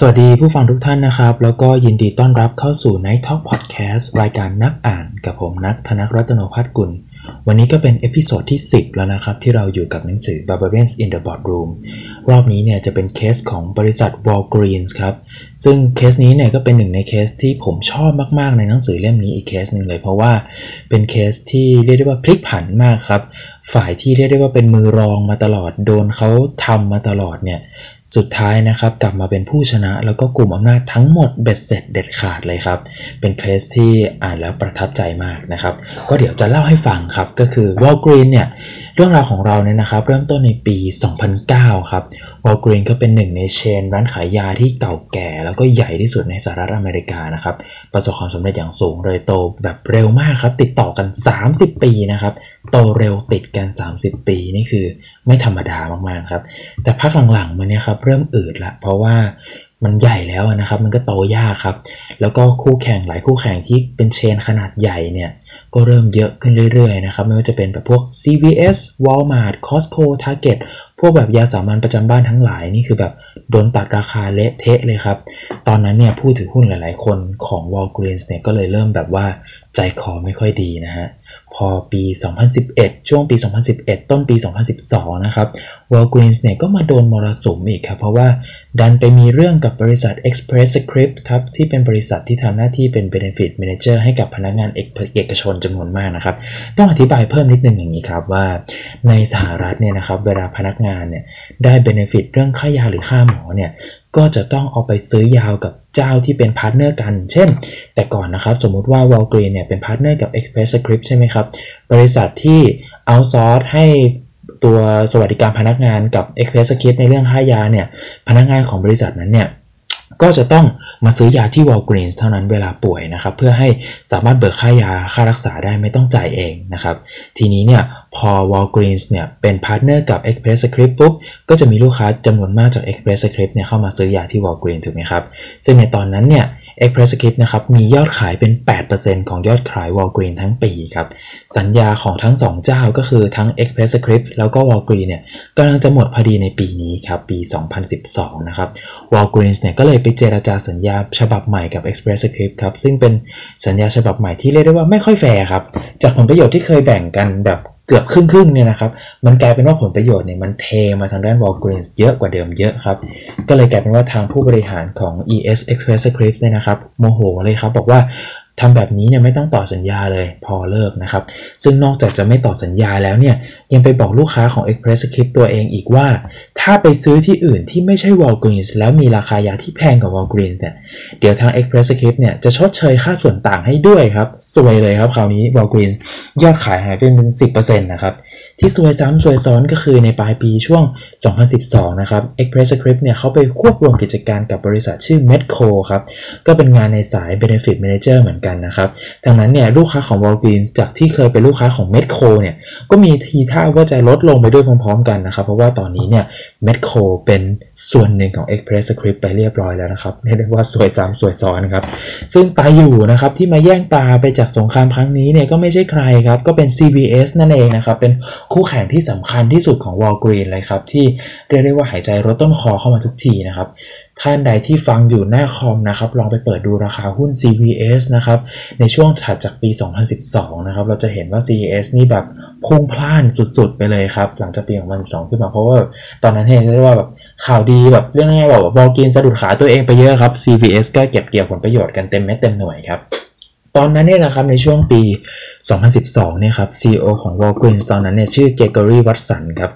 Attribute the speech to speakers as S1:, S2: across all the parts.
S1: สวัสดีผู้ฟังทุกท่านนะครับ แล้วก็ยินดีต้อนรับเข้าสู่ Night Talk Podcast รายการนักอ่านกับผมนักธนกรัตนพัฒกุล วันนี้ก็เป็น episode ที่ 10 แล้วนะครับ ที่เราอยู่กับหนังสือ Barbarians in the Boardroom รอบนี้เนี่ยจะเป็นเคสของบริษัท Walgreens ครับ ซึ่งเคสนี้เนี่ยก็เป็นหนึ่งในเคสที่ผมชอบมาก ๆ ในหนังสือเล่มนี้อีกเคสหนึ่งเลย เพราะว่าเป็นเคสที่เรียกได้ว่าพลิกผันมากครับ ฝ่ายที่เรียกได้ว่าเป็นมือรองมาตลอดโดนเขาทำมาตลอดเนี่ย สุดท้ายนะครับกลับมาเป็นผู้ชนะ แล้วก็กลุ่มอำนาจทั้งหมดเบ็ดเสร็จเด็ดขาดเลยครับ เป็นเคสที่อ่านแล้วประทับใจมากนะครับ ก็เดี๋ยวจะเล่าให้ฟังครับ ก็คือ Walgreens เนี่ย เรื่องราวของเราเนี่ยนะครับเริ่มต้นในปี 2009 ครับ Walgreens ก็เป็นหนึ่งใน chain ร้านขายยาที่เก่าแก่ แล้วก็ใหญ่ที่สุดในสหรัฐอเมริกานะครับประสบความสำเร็จอย่างสูงเลยโตแบบเร็วมากครับ ติดต่อกัน 30 ปีนะครับโตเร็วติดกัน 30 ปีนี่คือไม่ธรรมดามากๆครับแต่พักหลังๆมาเนี่ยครับเริ่มอืดละเพราะว่า มันใหญ่แล้วนะครับ มันก็โตยากครับ แล้วก็คู่แข่งหลายคู่แข่งที่เป็นเชนขนาดใหญ่เนี่ย ก็เริ่มเยอะขึ้นเรื่อยๆนะครับ ไม่ว่าจะเป็นแบบพวก CVS Walmart Costco Target พวกแบบยาสามัญประจำบ้านทั้งหลายนี่คือแบบโดนตัดราคาเละเทะเลยครับ ตอนนั้นเนี่ยผู้ถือหุ้นหลายๆ คนของ Walgreens เนี่ยก็เลยเริ่มแบบว่าใจคอไม่ค่อยดีนะฮะ พอปี 2011 ช่วงปี 2011 ต้นปี 2012 นะครับ Walgreens เนี่ยก็มาโดนมรสุมอีกครับ เพราะว่าดันไปมีเรื่องกับบริษัท Express Scripts ครับ ที่เป็นบริษัทที่ทำหน้าที่เป็น Benefit Manager ให้กับพนักงานเอกชนจำนวนมากนะครับ ต้องอธิบายเพิ่มนิดนึงอย่างนี้ครับว่าในสหรัฐเนี่ยนะครับเวลาพนักงานเนี่ยได้ Benefit เรื่องค่ายาหรือค่าหมอเนี่ยก็จะต้องเอาไปซื้อยากับเจ้าที่เป็น partner กัน เช่น แต่ก่อนนะครับ สมมุติว่า Walgreens เนี่ยเป็น partner กับ Express Scripts ใช่ไหมครับ บริษัทที่ outsource ให้ตัวสวัสดิการพนักงานกับ Express Scripts ในเรื่องค่ายาเนี่ย พนักงานของบริษัทนั้นเนี่ย ก็จะต้องมาซื้อยาที่ Walgreens เท่านั้นเวลาป่วยนะครับ เพื่อให้สามารถเบิกค่ายาค่ารักษาได้ไม่ต้องจ่ายเองนะครับ ทีนี้เนี่ยพอ Walgreens เนี่ยเป็น partner กับ Express Scripts ปุ๊บ ก็จะมีลูกค้าจำนวนมากจาก Express Scripts เนี่ยเข้ามาซื้อยาที่ Walgreens ถูกไหมครับ ซึ่งในตอนนั้นเนี่ย Express Script นะครับมียอดขายเป็น 8%ของยอดขาย Walgreens ทั้งปีครับสัญญาของทั้ง 2 เจ้าก็คือทั้ง Express Script แล้วก็ Walgreens เนี่ยกำลังจะหมดพอดีในปีนี้ครับปี 2012 นะครับ Walgreens เนี่ยก็เลยไปเจราจาสัญญาฉบับใหม่กับ Express Script ครับซึ่งเป็นสัญญาฉบับใหม่ที่เรียกได้ว่าไม่ค่อยแฟร์ครับจากผลประโยชน์ที่เคยแบ่งกันแบบ เกือบครึ่งๆเนี่ยนะครับ มันกลายเป็นว่าผลประโยชน์เนี่ยมันเทมาทางด้านวอลกรีนเยอะกว่าเดิมเยอะครับ ก็เลยกลายเป็นว่าทางผู้บริหารของ ES Express Scripts เนี่ยนะครับโมโหเลยครับ บอกว่า ทำแบบนี้เนี่ยไม่ต้องต่อสัญญาเลยพอเลิกนะครับ ซึ่งนอกจากจะไม่ต่อสัญญาแล้วเนี่ยยังไปบอกลูกค้าของ Express Script ตัวเองอีกว่า ถ้าไปซื้อที่อื่นที่ไม่ใช่ Walgreens แล้วมีราคายาที่แพงกว่า Walgreens เนี่ยเดี๋ยวทาง Express Script เนี่ยจะชดเชยค่าส่วนต่างให้ด้วยครับสวยเลยครับคราวนี้ Walgreens ยอดขายหายไปเป็น10%นะครับ ที่ซวยซ้ำซวยซ้อนก็คือในปลายปีช่วง 2012 นะครับ Express Script เนี่ยเขาไปควบรวมกิจการกับบริษัทชื่อ Medco ครับ ก็เป็นงานในสาย Benefit Manager เหมือนกันนะครับดังนั้นเนี่ยลูกค้าของ Walgreens จากที่เคยเป็นลูกค้าของ Medco เนี่ยก็มีทีท่าว่าจะลดลงไปด้วยพร้อมๆกันนะครับ เพราะว่าตอนนี้เนี่ย Medco เป็น ส่วนหนึ่งของ Express Script ไปเรียบร้อยแล้วนะครับเรียกได้ว่าสวยซ้ำสวยซ้อนครับ ซึ่งปลาอยู่นะครับที่มาแย่งปลาไปจากสงครามครั้งนี้เนี่ยก็ไม่ใช่ใครครับ ก็เป็น CBS นั่นเองนะครับ เป็นคู่แข่งที่สำคัญที่สุดของ Walgreen เลยครับ ที่เรียกได้ว่าหายใจรถต้นคอเข้ามาทุกทีนะครับ ท่านใดที่ฟังอยู่หน้าคอมนะครับ ลองไปเปิดดูราคาหุ้น CVS นะครับ ในช่วงถัดจากปี 2012 นะครับ เราจะเห็นว่า CVS นี่แบบพุ่งพล่านสุดๆ ไปเลยครับ หลังจากปี 2012 ขึ้นมา เพราะว่าตอนนั้นเห็นได้ว่าแบบข่าวดีแบบเรื่องง่ายๆแบบวอลกินสะดุดขาตัวเองไปเยอะครับ CVS ก็เก็บเกี่ยวผลประโยชน์กันเต็มเม็ดเต็มหน่วยครับตอนนั้นเนี่ยนะครับในช่วงปี 2012 เนี่ยครับ CEO ของ Walgreens ตอนนั้นเนี่ยชื่อเกเกอรี่วัตสันครับ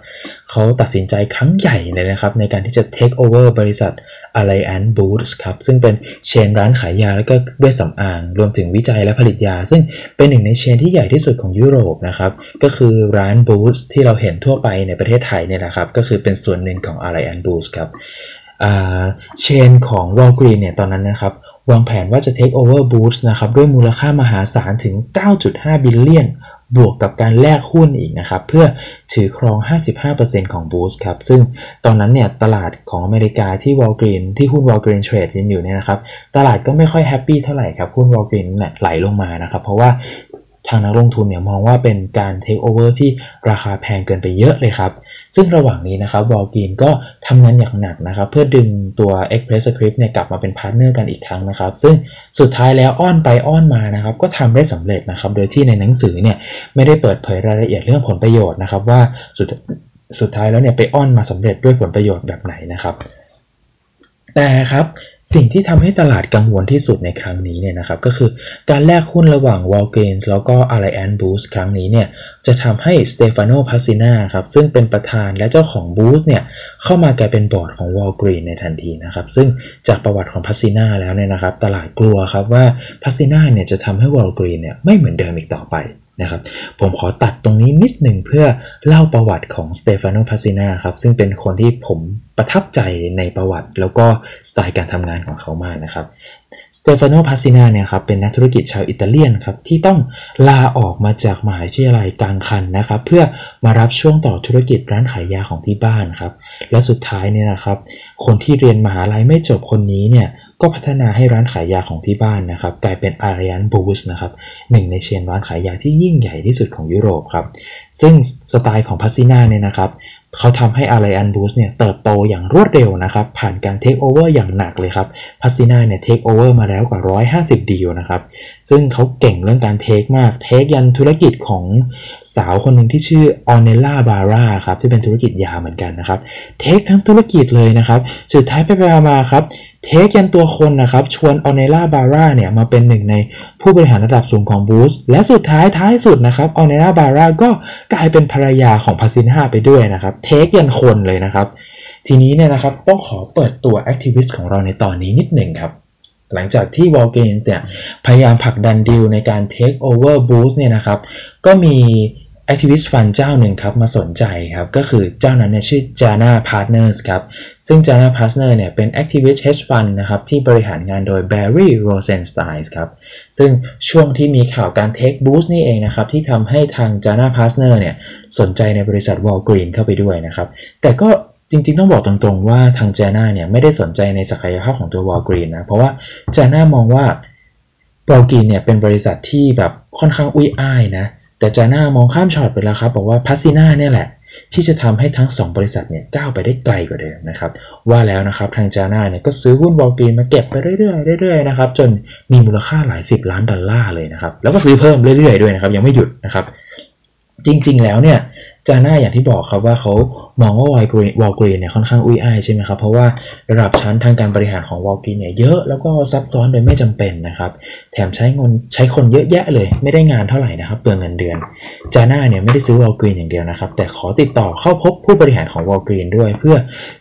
S1: เขาตัดสินใจครั้งใหญ่เลยนะครับ ในการที่จะ take over บริษัท Alliance Boots ครับ ซึ่งเป็นเชนร้านขายยาและก็เวชสำอาง รวมถึงวิจัยและผลิตยา ซึ่งเป็นหนึ่งในเชนที่ใหญ่ที่สุดของยุโรปนะครับ ก็คือร้าน Boots ที่เราเห็นทั่วไปในประเทศไทยเนี่ยนะครับ ก็คือเป็นส่วนหนึ่งของ Alliance Boots ครับchain ของ Walgreens เนี่ยตอนนั้นนะครับวางแผนว่าจะ take over Boots นะครับด้วยมูลค่ามหาศาลถึง 9.5 billion บวกกับการแลกหุ้นอีกนะครับเพื่อถือครอง 55%ของ Boots ครับซึ่งตอนนั้นเนี่ยตลาดของอเมริกาที่ Walgreens ที่หุ้น Walgreens trade ยังอยู่เนี่ยนะครับตลาดก็ไม่ค่อย happy เท่าไหร่ครับหุ้น Walgreens เนี่ยไหลลงมานะครับเพราะว่า ทางนักลงทุนเนี่ยมองว่าเป็นการเทคโอเวอร์ที่ราคาแพงเกินไปเยอะเลยครับ ซึ่งระหว่างนี้นะครับ Walgreens ก็ทำงานอย่างหนักนะครับ เพื่อดึงตัว Express Scripts เนี่ยกลับมาเป็น partner กันอีกครั้งนะครับ ซึ่งสุดท้ายแล้วอ้อนไปอ้อนมานะครับ ก็ทำได้สำเร็จนะครับ โดยที่ในหนังสือเนี่ยไม่ได้เปิดเผยรายละเอียดเรื่องผลประโยชน์นะครับ ว่าสุดสุดท้ายแล้วเนี่ยไปอ้อนมาสำเร็จด้วยผลประโยชน์แบบไหนนะครับแต่ครับ สิ่งที่ทำให้ตลาดกังวลที่สุดในครั้งนี้เนี่ยนะครับก็คือการแลกหุ้นระหว่าง w a l g r e e n แล้วก็ Alliance Boots ครั้งนี้เนี่ยจะทำให้ Stefano Pessina ครับซึ่งเป็นประธานและเจ้าของ Boots เนี่ยเข้ามากลายเป็นบอร์ดของ w a l g r e n ในทันทีนะครับซึ่งจากประวัติของ Pessina แล้วเนี่ยนะครับตลาดกลัวครับว่า Pessina เนี่ยจะทำให้ w a l g r e e n เนี่ยไม่เหมือนเดิมอีกต่อไป นะครับผมขอตัดตรงนี้นิดหนึ่งเพื่อเล่าประวัติของ Stefano Pessina ครับซึ่งเป็นคนที่ผมประทับใจในประวัติแล้วก็สไตล์การทำงานของเขามากนะครับ Stefano Pessina เนี่ยครับเป็นนักธุรกิจชาวอิตาเลียนครับที่ต้องลาออกมาจากมหาวิทยาลัยกลางคันนะครับเพื่อมารับช่วงต่อธุรกิจร้านขายยาของที่บ้านครับและสุดท้ายเนี่ยนะครับคนที่เรียนมหาลัยไม่จบคนนี้เนี่ยก็พัฒนาให้ร้านขายยาของที่บ้านนะครับกลายเป็น Alliance Boots นะครับหนึ่งใน chain ร้านขายยาที่ยิ่งใหญ่ที่สุดของยุโรปครับซึ่งสไตล์ของ Pessina เนี่ยนะครับ เขาทำให้ Alliance Boots เนี่ยเติบโตอย่างรวดเร็วนะครับ ผ่านการเทคโอเวอร์อย่างหนักเลยครับ Pessina เนี่ยเทคโอเวอร์มาแล้วกว่า 150 ดีลนะครับ ซึ่งเขาเก่งเรื่องการ take มาก take ยันธุรกิจของ สาวคนหนึ่งที่ชื่อ Ornella Barra ครับที่เป็นธุรกิจยาเหมือนกันนะครับ take ทั้งธุรกิจเลยนะครับสุดท้ายไปๆมาครับ take ยันตัวคนนะครับชวน Ornella Barra เนี่ยมาเป็นหนึ่งในผู้บริหารระดับสูงของ Boots และสุดท้ายท้ายสุดนะครับ Ornella Barra ก็กลายเป็นภรรยาของ Pessina ไปด้วยนะครับ take ยันคนเลยนะครับทีนี้เนี่ยนะครับต้องขอเปิดตัว activist ของเราในตอนนี้นิดหนึ่งครับ หลังจากที่วอลเกนส์เนี่ยพยายามผลักดันดีลในการเทคโอเวอร์บูสเนี่ยนะครับก็มี Activist Fund เจ้าหนึ่งครับมาสนใจครับก็คือเจ้านั้นเนี่ยชื่อ Jana Partners ครับซึ่ง Jana Partners เนี่ยเป็น Activist Hedge Fund นะครับที่บริหารงานโดย Barry Rosenstein ครับซึ่งช่วงที่มีข่าวการ Take Boost นี่เองนะครับที่ทำให้ทาง Jana Partners เนี่ยสนใจในบริษัท Walgreen เข้าไปด้วยนะครับแต่ก็ จริงๆ ต้องบอกตรงๆ ว่าทาง Jana เนี่ยไม่ได้สนใจในศักยภาพของตัว Walgreens นะ เพราะว่า Jana มองว่า Walgreen เนี่ยเป็นบริษัทที่แบบค่อนข้างอุ้ยอ้ายนะ แต่ Jana มองข้ามช็อตไปแล้วครับบอกว่า Pessina เนี่ยแหละ ที่จะทำให้ทั้ง 2 บริษัทเนี่ยก้าวไปได้ไกลกว่าเดิมนะครับ ว่าแล้วนะครับทาง Jana เนี่ยก็ซื้อหุ้น Walgreens มาเก็บไปเรื่อยๆเรื่อยๆนะครับจนมีมูลค่าหลายสิบล้านดอลลาร์เลยนะครับแล้วก็ซื้อเพิ่มเรื่อยๆด้วยนะครับยังไม่หยุดนะครับจริงๆแล้วเนี่ย Jana อย่างที่บอกครับว่าเขามองว่า Walgreens Walgreens เนี่ยค่อนข้างอุ้ยอ้ายใช่ไหมครับ เพราะว่าระดับชั้นทางการบริหารของ Walgreens เนี่ยเยอะแล้วก็ซับซ้อนโดยไม่จำเป็นนะครับ แถมใช้เงินใช้คนเยอะแยะเลย ไม่ได้งานเท่าไหร่นะครับเปลืองเงินเดือน Jana เนี่ยไม่ได้ซื้อ Walgreens อย่างเดียวนะครับ แต่ขอติดต่อเข้าพบผู้บริหารของ Walgreens ด้วย เพื่อ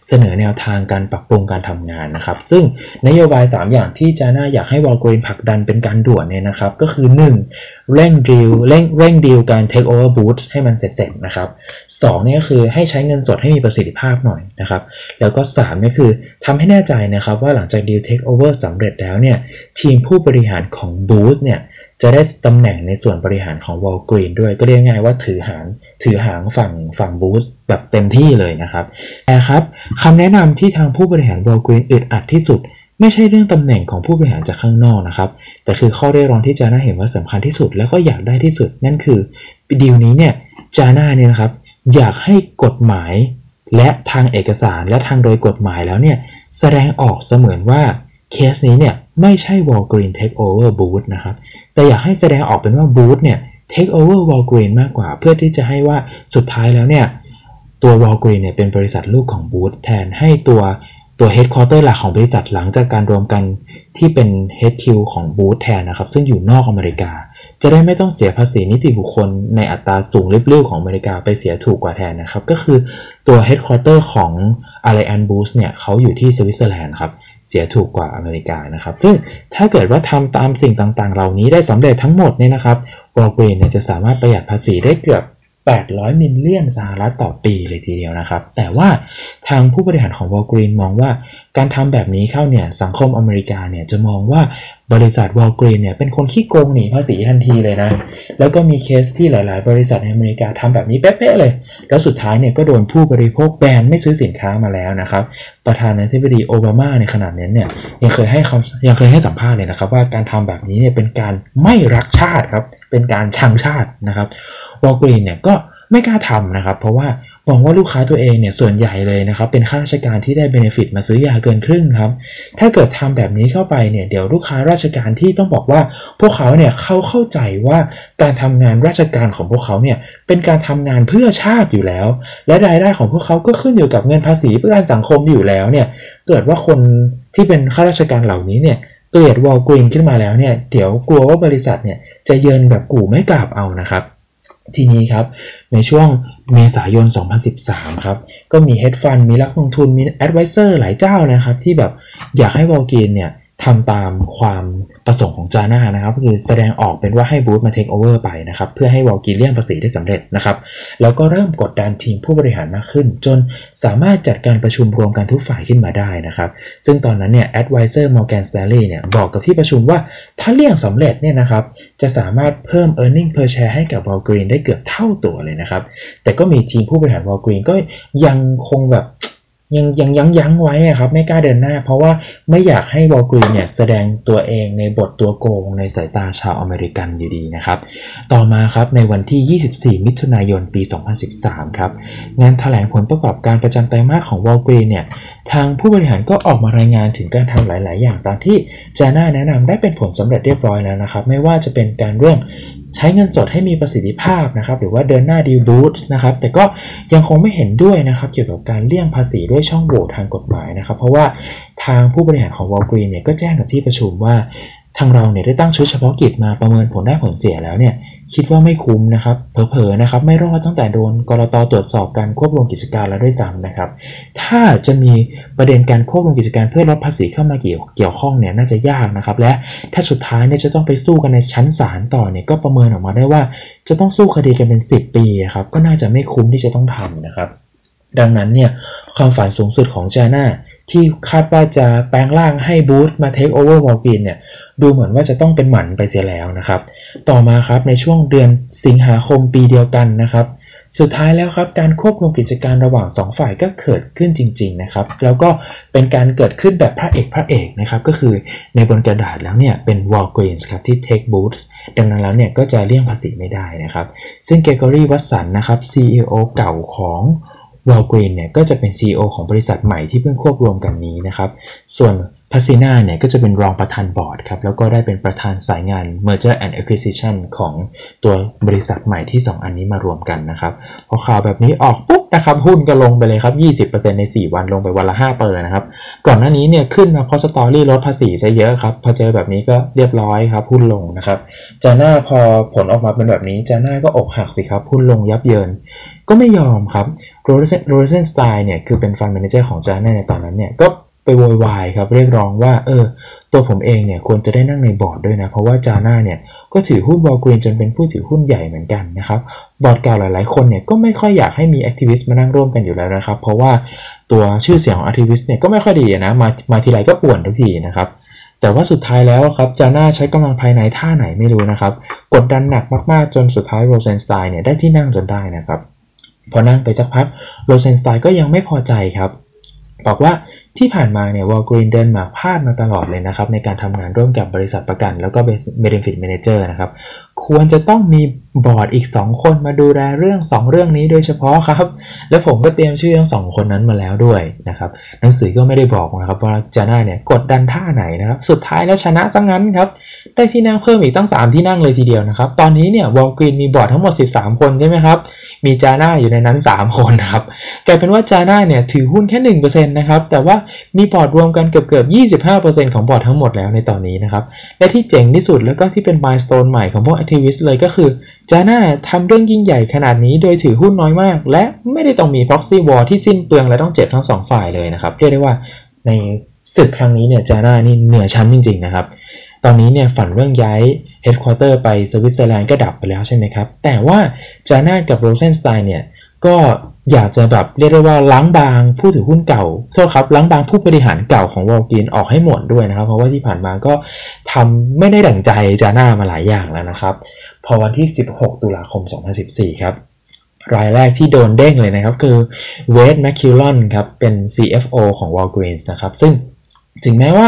S1: เสนอแนวทางการปรับปรุงการทำงานนะครับ ซึ่งนโยบาย 3 อย่างที่ Jana อยากให้ Walgreens ผลักดันเป็นการด่วนเนี่ยนะครับ ก็คือ 1. เร่งดีลเร่งเร่งดีลการ take over booth ให้มันเสร็จๆนะครับ2นี่ก็คือให้ใช้เงินสดให้มีประสิทธิภาพหน่อยนะครับ แล้วก็3นี่คือทำให้แน่ใจนะครับว่าหลังจากดีล take over สำเร็จแล้วเนี่ยทีมผู้บริหารของ Boots เนี่ยจะได้ตำแหน่งในส่วนบริหารของ Walgreens ด้วยก็เรียกง่ายว่าถือหางถือหางฝั่งฝั่ง Boots แบบเต็มที่เลยนะครับแต่ครับคำแนะนำที่ทางผู้บริหาร Walgreens อึดอัดที่สุดไม่ใช่เรื่องตำแหน่งของผู้บริหารจากข้างนอกนะครับ แต่คือข้อเรียกร้องที่จาน่าเห็นว่าสำคัญที่สุด แล้วก็อยากได้ที่สุด นั่นคือดีลนี้เนี่ย จาน่าเนี่ยนะครับ อยากให้กฎหมายและทางเอกสารและทางโดยกฎหมายแล้วเนี่ย แสดงออกเสมือนว่าเคสนี้เนี่ยไม่ใช่ Walgreen Takeover Booth นะครับ แต่อยากให้แสดงออกเป็นว่า Booth เนี่ย Takeover Walgreen มากกว่า เพื่อที่จะให้ว่าสุดท้ายแล้วเนี่ย ตัว Walgreen เนี่ยเป็นบริษัทลูกของ Booth แทนให้ตัว ตัว Headquarter หลักของบริษัทหลังจากการรวมกันที่เป็น HQ ของ Booth แทนนะครับ ซึ่งอยู่นอกอเมริกา จะได้ไม่ต้องเสียภาษีนิติบุคคลในอัตราสูงริบลิ่วของอเมริกาไปเสียถูกกว่าแทนนะครับ ก็คือตัว headquarter ของ Alliance Boots เนี่ยเขาอยู่ที่สวิตเซอร์แลนด์ครับเสียถูกกว่าอเมริกานะครับ ซึ่งถ้าเกิดว่าทำตามสิ่งต่างๆ เหล่านี้ได้สำเร็จทั้งหมดเนี่ยนะครับ Walgreens เนี่ยจะสามารถประหยัดภาษีได้เกือบ 800 million สหรัฐต่อปีเลยทีเดียวนะครับ แต่ว่าทางผู้บริหารของ Walgreens มองว่าการทำแบบนี้เข้าเนี่ยสังคมอเมริกาเนี่ยจะมองว่าบริษัท Walgreens เนี่ยเป็นคนขี้โกงหนีภาษีทันทีเลยนะ แล้วก็มีเคสที่หลาย ๆ บริษัทในอเมริกาทำแบบนี้เป๊ะ ๆ เลย แล้วสุดท้ายเนี่ยก็โดนผู้บริโภคแบนไม่ซื้อสินค้ามาแล้วนะครับ ประธานาธิบดีโอบามาในขณะนี้เนี่ยยังเคยให้คำยังเคยให้สัมภาษณ์เลยนะครับว่าการทำแบบนี้เนี่ยเป็นการไม่รักชาติครับเป็นการชังชาตินะครับ วอลกรีนเนี่ยก็ไม่กล้าทำนะครับ เพราะว่ามองว่าลูกค้าตัวเองเนี่ยส่วนใหญ่เลยนะครับ เป็นข้าราชการที่ได้เบเนฟิตมาซื้อยาเกินครึ่งครับ ถ้าเกิดทำแบบนี้เข้าไปเนี่ยเดี๋ยวลูกค้าราชการที่ต้องบอกว่าพวกเขาเนี่ยเขาเข้าใจว่าการทำงานราชการของพวกเขาเนี่ยเป็นการทำงานเพื่อชาติอยู่แล้ว และรายได้ของพวกเขาก็ขึ้นอยู่กับเงินภาษีเพื่อการสังคมอยู่แล้วเนี่ยเกิดว่าคนที่เป็นข้าราชการเหล่านี้เนี่ยเกลียดวอลกรีนขึ้นมาแล้วเนี่ยเดี๋ยวกลัวว่าบริษัทเนี่ยจะเยินแบบกู่ไม่กลับเอานะครับ ทีนี้ครับ ในช่วงเมษายน 2013 ครับ ก็มี hedge fund มีนักลงทุนมี advisor หลายเจ้านะครับ ที่แบบอยากให้ Walgreens เนี่ย ทำตามความประสงค์ของ Jana นะครับก็คือแสดงออกเป็นว่าให้ Boots มา take over ไปนะครับเพื่อให้ Walgreens เลี่ยงภาษีได้สำเร็จนะครับแล้วก็เริ่มกดดันทีมผู้บริหารมากขึ้น จนสามารถจัดการประชุมรวมกันทุกฝ่ายขึ้นมาได้นะครับซึ่งตอนนั้นเนี่ย advisor Morgan Stanley เนี่ยบอกกับที่ประชุมว่าถ้าเลี่ยงสำเร็จเนี่ยนะครับจะสามารถเพิ่ม e a r n i n g per share ให้กับ Walgreens ได้เกือบเท่าตัวเลยนะครับแต่ก็มีทีมผู้บริหาร Walgreens ก็ยังคงแบบ ยังยังยั้งยั้งไว้ครับ ไม่กล้าเดินหน้า เพราะว่าไม่อยากให้ Walgreens เนี่ยแสดงตัวเองในบทตัวโกงในสายตาชาวอเมริกันอยู่ดีนะครับ ต่อมาครับในวันที่ 24 มิถุนายนปี 2013 ครับ งานแถลงผลประกอบการประจำไตรมาสของ Walgreens เนี่ย ทางผู้บริหารก็ออกมารายงานถึงการทำหลาย ๆ อย่างตามที่จาน่าแนะนำได้เป็นผลสำเร็จเรียบร้อยแล้วนะครับ ไม่ว่าจะเป็นการเรื่อง ใช้เงินสดให้มีประสิทธิภาพนะครับหรือว่าเดินหน้าดีลบูธนะครับแต่ก็ยังคงไม่เห็นด้วยนะครับเกี่ยวกับการเลี่ยงภาษีด้วยช่องโหว่ทางกฎหมายนะครับ เพราะว่าทางผู้บริหารของวอลกรีนเนี่ยก็แจ้งกับที่ประชุมว่า ทางเราเนี่ยได้ตั้งชุดเฉพาะกิจมาประเมินผลได้ผลเสียแล้วเนี่ยคิดว่าไม่คุ้มนะครับเผลอๆนะครับไม่รอดตั้งแต่โดนกรตตรวจสอบการควบรวมกิจการแล้วด้วยซ้ำนะครับ ถ้าจะมีประเด็นการควบรวมกิจการเพื่อลดภาษีเข้ามาเกี่ยวเกี่ยวข้องเนี่ยน่าจะยากนะครับ และถ้าสุดท้ายเนี่ยจะต้องไปสู้กันในชั้นศาลต่อเนี่ยก็ประเมินออกมาได้ว่า จะต้องสู้คดีกันเป็น 10 ปีครับก็น่าจะไม่คุ้มที่จะต้องทำนะครับดังนั้นเนี่ยความฝันสูงสุดของ Jana ที่คาดว่าจะแปลงร่างให้ Boots มา take over Walgreens เนี่ยดูเหมือนว่าจะต้องเป็นหมันไปเสียแล้วนะครับ ต่อมาครับในช่วงเดือนสิงหาคมปีเดียวกันนะครับ สุดท้ายแล้วครับการควบรวมกิจการระหว่าง 2 ฝ่ายก็เกิดขึ้นจริง ๆนะครับ แล้วก็เป็นการเกิดขึ้นแบบพระเอกพระเอกนะครับก็คือในบนกระดาษแล้วเนี่ยเป็น Walgreens ครับที่ take Boots ดังนั้นแล้วเนี่ยก็จะเลี่ยงภาษีไม่ได้นะครับ ซึ่ง Gregory Wasson นะครับ CEO เก่าของ Walgreens เนี่ยก็จะเป็น CEO ของบริษัทใหม่ที่เพิ่งควบรวมกันนี้นะครับส่วน Pessina เนี่ยก็จะเป็นรองประธานบอร์ดครับแล้วก็ได้เป็นประธานสายงาน Merger and Acquisition ของตัวบริษัทใหม่ที่ 2 อันนี้มารวมกันนะครับพอข่าวแบบนี้ออกปุ๊บนะครับหุ้นก็ลงไปเลยครับ 20%ใน 4 วันลงไปวันละ 5 เปอร์นะครับก่อนหน้านี้เนี่ยขึ้นมาเพราะ story ลดภาษีซะเยอะครับพอเจอแบบนี้ก็เรียบร้อยครับหุ้นลงนะครับ Jana พอผลออกมาเป็นแบบนี้ Jana ก็อกหักสิครับหุ้นลงยับเยิน ก็ไม่ยอมครับ Rosenstein เนี่ยคือเป็น fund manager ของ Jana ในตอนนั้นเนี่ยก็ไปโวยวายครับเรียกร้องว่าเออตัวผมเองเนี่ยควรจะได้นั่งในบอร์ดด้วยนะ เพราะว่า Jana เนี่ยก็ถือหุ้น Walgreens จนเป็นผู้ถือหุ้นใหญ่เหมือนกันนะครับบอร์ดเก่าหลายๆคนเนี่ยก็ไม่ค่อยอยากให้มี activist มานั่งร่วมกันอยู่แล้วนะครับ เพราะว่าตัวชื่อเสียงของ activist เนี่ยก็ไม่ค่อยดีนะมามาทีไรก็ป่วนทุกทีนะครับแต่ว่าสุดท้ายแล้วครับ Jana ใช้กำลังภายในท่าไหนไม่รู้นะครับกดดันหนักมากๆจนสุดท้าย Rosenstein เนี่ยได้ที่นั่งจนได้นะครับ พอนั่งไปสักพัก Rosenstein ก็ยังไม่พอใจครับบอกว่าที่ผ่านมาเนี่ย Walgreens เดินมาพลาดมาตลอดเลยนะครับ ในการทำงานร่วมกับบริษัทประกัน แล้วก็ benefit manager นะครับ ควรจะต้องมีบอร์ดอีก 2 คนมาดูแลเรื่อง 2 เรื่องนี้โดยเฉพาะครับ แล้วผมก็เตรียมชื่อทั้งสองคนนั้นมาแล้วด้วยนะครับหนังสือก็ไม่ได้บอกนะครับว่า Jana เนี่ยกดดันท่าไหนนะครับ สุดท้ายแล้วชนะซะงั้นครับ ได้ที่นั่งเพิ่มอีกตั้ง 3 ที่นั่งเลยทีเดียวนะครับ ตอนนี้เนี่ย Walgreens มีบอร์ดทั้งหมด 13 คนใช่ไหมครับ มี Jana อยู่ในนั้น 3 คนครับกลายเป็นว่า Jana เนี่ยถือหุ้นแค่1%นะครับแต่ว่ามีบอร์ดรวมกันเกือบเกือบ 25%ของบอร์ดทั้งหมดแล้วในตอนนี้นะครับและที่เจ๋งที่สุดแล้วก็ที่เป็น milestone ใหม่ของพวก activist เลยก็คือ Jana ทำเรื่องยิ่งใหญ่ขนาดนี้โดยถือหุ้นน้อยมาก และไม่ได้ต้องมี proxy war ที่สิ้นเปลืองและต้องเจ็บทั้งสองฝ่ายเลยนะครับเรียกได้ว่าในศึกครั้งนี้เนี่ย Jana นี่เหนือชั้นจริงๆนะครับตอนนี้เนี่ยฝันเรื่องย้าย เฮดค q อเตอร์ไปสวิตเซอร์แลนด์ก็ดับไปแล้วใช่ไหมครับ แต่ว่า Jana กับโรเซนสไตน์เนี่ยก็อยากจะแบบเรียกได้ว่าล้างบางผู้ถือหุ้นเก่าโทษครับล้างบางผู้บริหารเก่าของ Walgreens ออกให้หมดด้วยนะครับ เพราะว่าที่ผ่านมาก็ทำไม่ได้ดั่งใจ Jana มาหลายอย่างแล้วนะครับ พอวันที่ 16 ตุลาคม 2014 ครับรายแรกที่โดนเด้งเลยนะครับ คือเวดแมคคิลลอนครับเป็น CFO ของ Walgreens นะครับ ซึ่ง ถึงแม้ว่า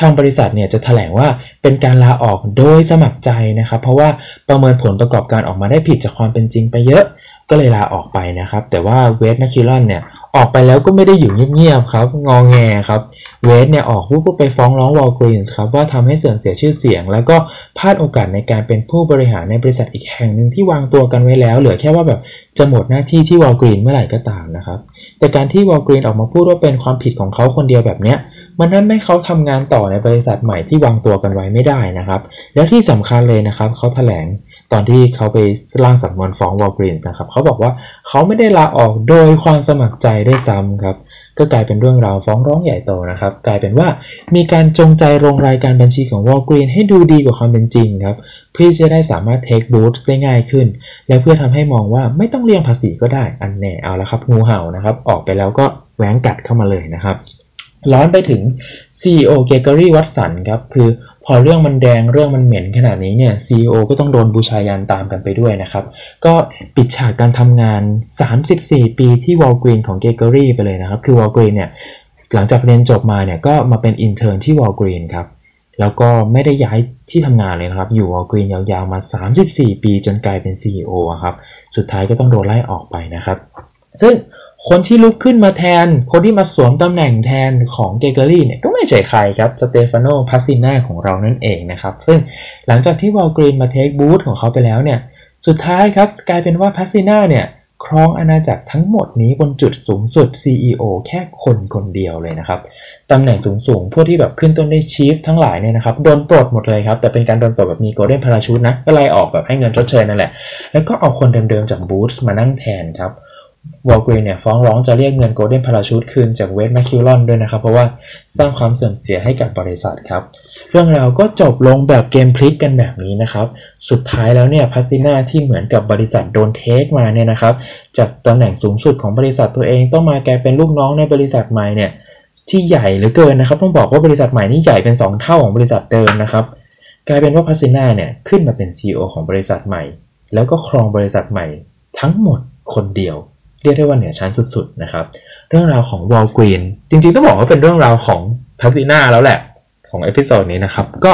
S1: ทางบริษัทเนี่ยจะแถลงว่าเป็นการลาออกโดยสมัครใจนะครับ เพราะว่าประเมินผลประกอบการออกมาได้ผิดจากความเป็นจริงไปเยอะก็เลยลาออกไปนะครับ แต่ว่าเวสแมคคิลลอนเนี่ยออกไปแล้วก็ไม่ได้อยู่เงียบๆครับ งอแงครับเวดเนี่ยออกปุ๊บไปฟ้องร้อง Walgreens ครับว่าทำให้เสื่อมเสียชื่อเสียง แล้วก็พลาดโอกาสในการเป็นผู้บริหารในบริษัทอีกแห่งหนึ่งที่วางตัวกันไว้แล้ว เหลือแค่ว่าแบบจะหมดหน้าที่ที่ Walgreens เมื่อไหร่ก็ตามนะครับแต่การที่ Walgreens ออกมาพูดว่าเป็นความผิดของเขาคนเดียวแบบเนี้ย มันทำให้เขาทำงานต่อในบริษัทใหม่ที่วางตัวกันไว้ไม่ได้นะครับ แล้วที่สำคัญเลยนะครับเขาแถลงตอนที่เขาไปร่างสำนวนฟ้อง Walgreens นะครับเขาบอกว่าเขาไม่ได้ลาออกโดยความสมัครใจด้วยซ้ำครับก็กลายเป็นเรื่องราวฟ้องร้องใหญ่โตนะครับ กลายเป็นว่ามีการจงใจลงรายการบัญชีของ Walgreens ให้ดูดีกว่าความเป็นจริงครับ เพื่อจะได้สามารถ take Boots ได้ง่ายขึ้น และเพื่อทำให้มองว่าไม่ต้องเลี่ยงภาษีก็ได้อันแน่เอาละครับงูเห่านะครับ ออกไปแล้วก็แว้งกัดเข้ามาเลยนะครับ ร้อนไปถึง CEO เกรกอรี่วัตสันครับ คือพอเรื่องมันแดงเรื่องมันเหม็นขนาดนี้เนี่ย CEO ก็ต้องโดนบูชายัญตามกันไปด้วยนะครับ ก็ปิดฉากการทำงาน 34 ปีที่ Walgreens ของเกรกอรี่ไปเลยนะครับ คือ Walgreens เนี่ย หลังจากเรียนจบมาเนี่ย ก็มาเป็น intern ที่ Walgreens ครับ แล้วก็ไม่ได้ย้ายที่ทำงานเลยนะครับ อยู่ Walgreens ยาวๆมา 34 ปีจนกลายเป็น CEO ครับ สุดท้ายก็ต้องโดนไล่ออกไปนะครับ ซึ่ง คนที่ลุกขึ้นมาแทน คนที่มาสวมตำแหน่งแทนของเกรกอรี่เนี่ยก็ไม่ใช่ใครครับสเตฟานโนพาซิน่าของเรานั่นเองนะครับ ซึ่งหลังจากที่ Walgreens มา take Boots ของเขาไปแล้วเนี่ย สุดท้ายครับกลายเป็นว่าพาซิน่าเนี่ยครองอาณาจักรทั้งหมดนี้บนจุดสูงสุด CEO แค่คนคนเดียวเลยนะครับ ตำแหน่งสูงสูงพวกที่แบบขึ้นต้นด้วย chief ทั้งหลายเนี่ยนะครับ โดนปลดหมดเลยครับ แต่เป็นการโดนปลดแบบมี golden parachute นะ ก็ไล่ออกแบบให้เงินชดเชยนั่นแหละ แล้วก็เอาคนเดิมๆจาก Boots มานั่งแทนครับ Walgreens เนี่ยฟ้องร้องจะเรียกเงิน golden parachute คืนจากเวสแมคคิวลอนด้วยนะครับ เพราะว่าสร้างความเสื่อมเสียให้กับบริษัทครับ เรื่องราวก็จบลงแบบเกมพลิกกันแบบนี้นะครับ สุดท้ายแล้วเนี่ยพาซิน่าที่เหมือนกับบริษัทโดน take มาเนี่ยนะครับจากตำแหน่งสูงสุดของบริษัทตัวเองต้องมากลายเป็นลูกน้องในบริษัทใหม่เนี่ยที่ใหญ่เหลือเกินนะครับ ต้องบอกว่าบริษัทใหม่นี่ใหญ่เป็น 2 เท่าของบริษัทเดิมนะครับกลายเป็นว่าพาซิน่าเนี่ยขึ้นมาเป็น CEO ของบริษัทใหม่ แล้วก็ครองบริษัทใหม่ ทั้งหมดคนเดียว เรียกได้ว่าเหนือชั้นสุดๆนะครับ เรื่องราวของ Walgreens จริงๆต้องบอกว่าเป็นเรื่องราวของพาซิน่าแล้วแหละของ episode นี้นะครับ ก็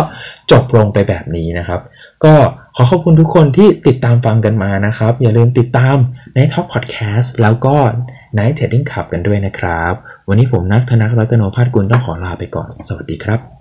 S1: จบลงไปแบบนี้นะครับ ก็ขอขอบคุณทุกคนที่ติดตามฟังกันมานะครับ อย่าลืมติดตามในท็อปพอดแคสต์แล้วก็ในเทดดิ้งขับกันด้วยนะครับ วันนี้ผมนักธนรัตนพัฒน์กุลต้องขอลาไปก่อน สวัสดีครับ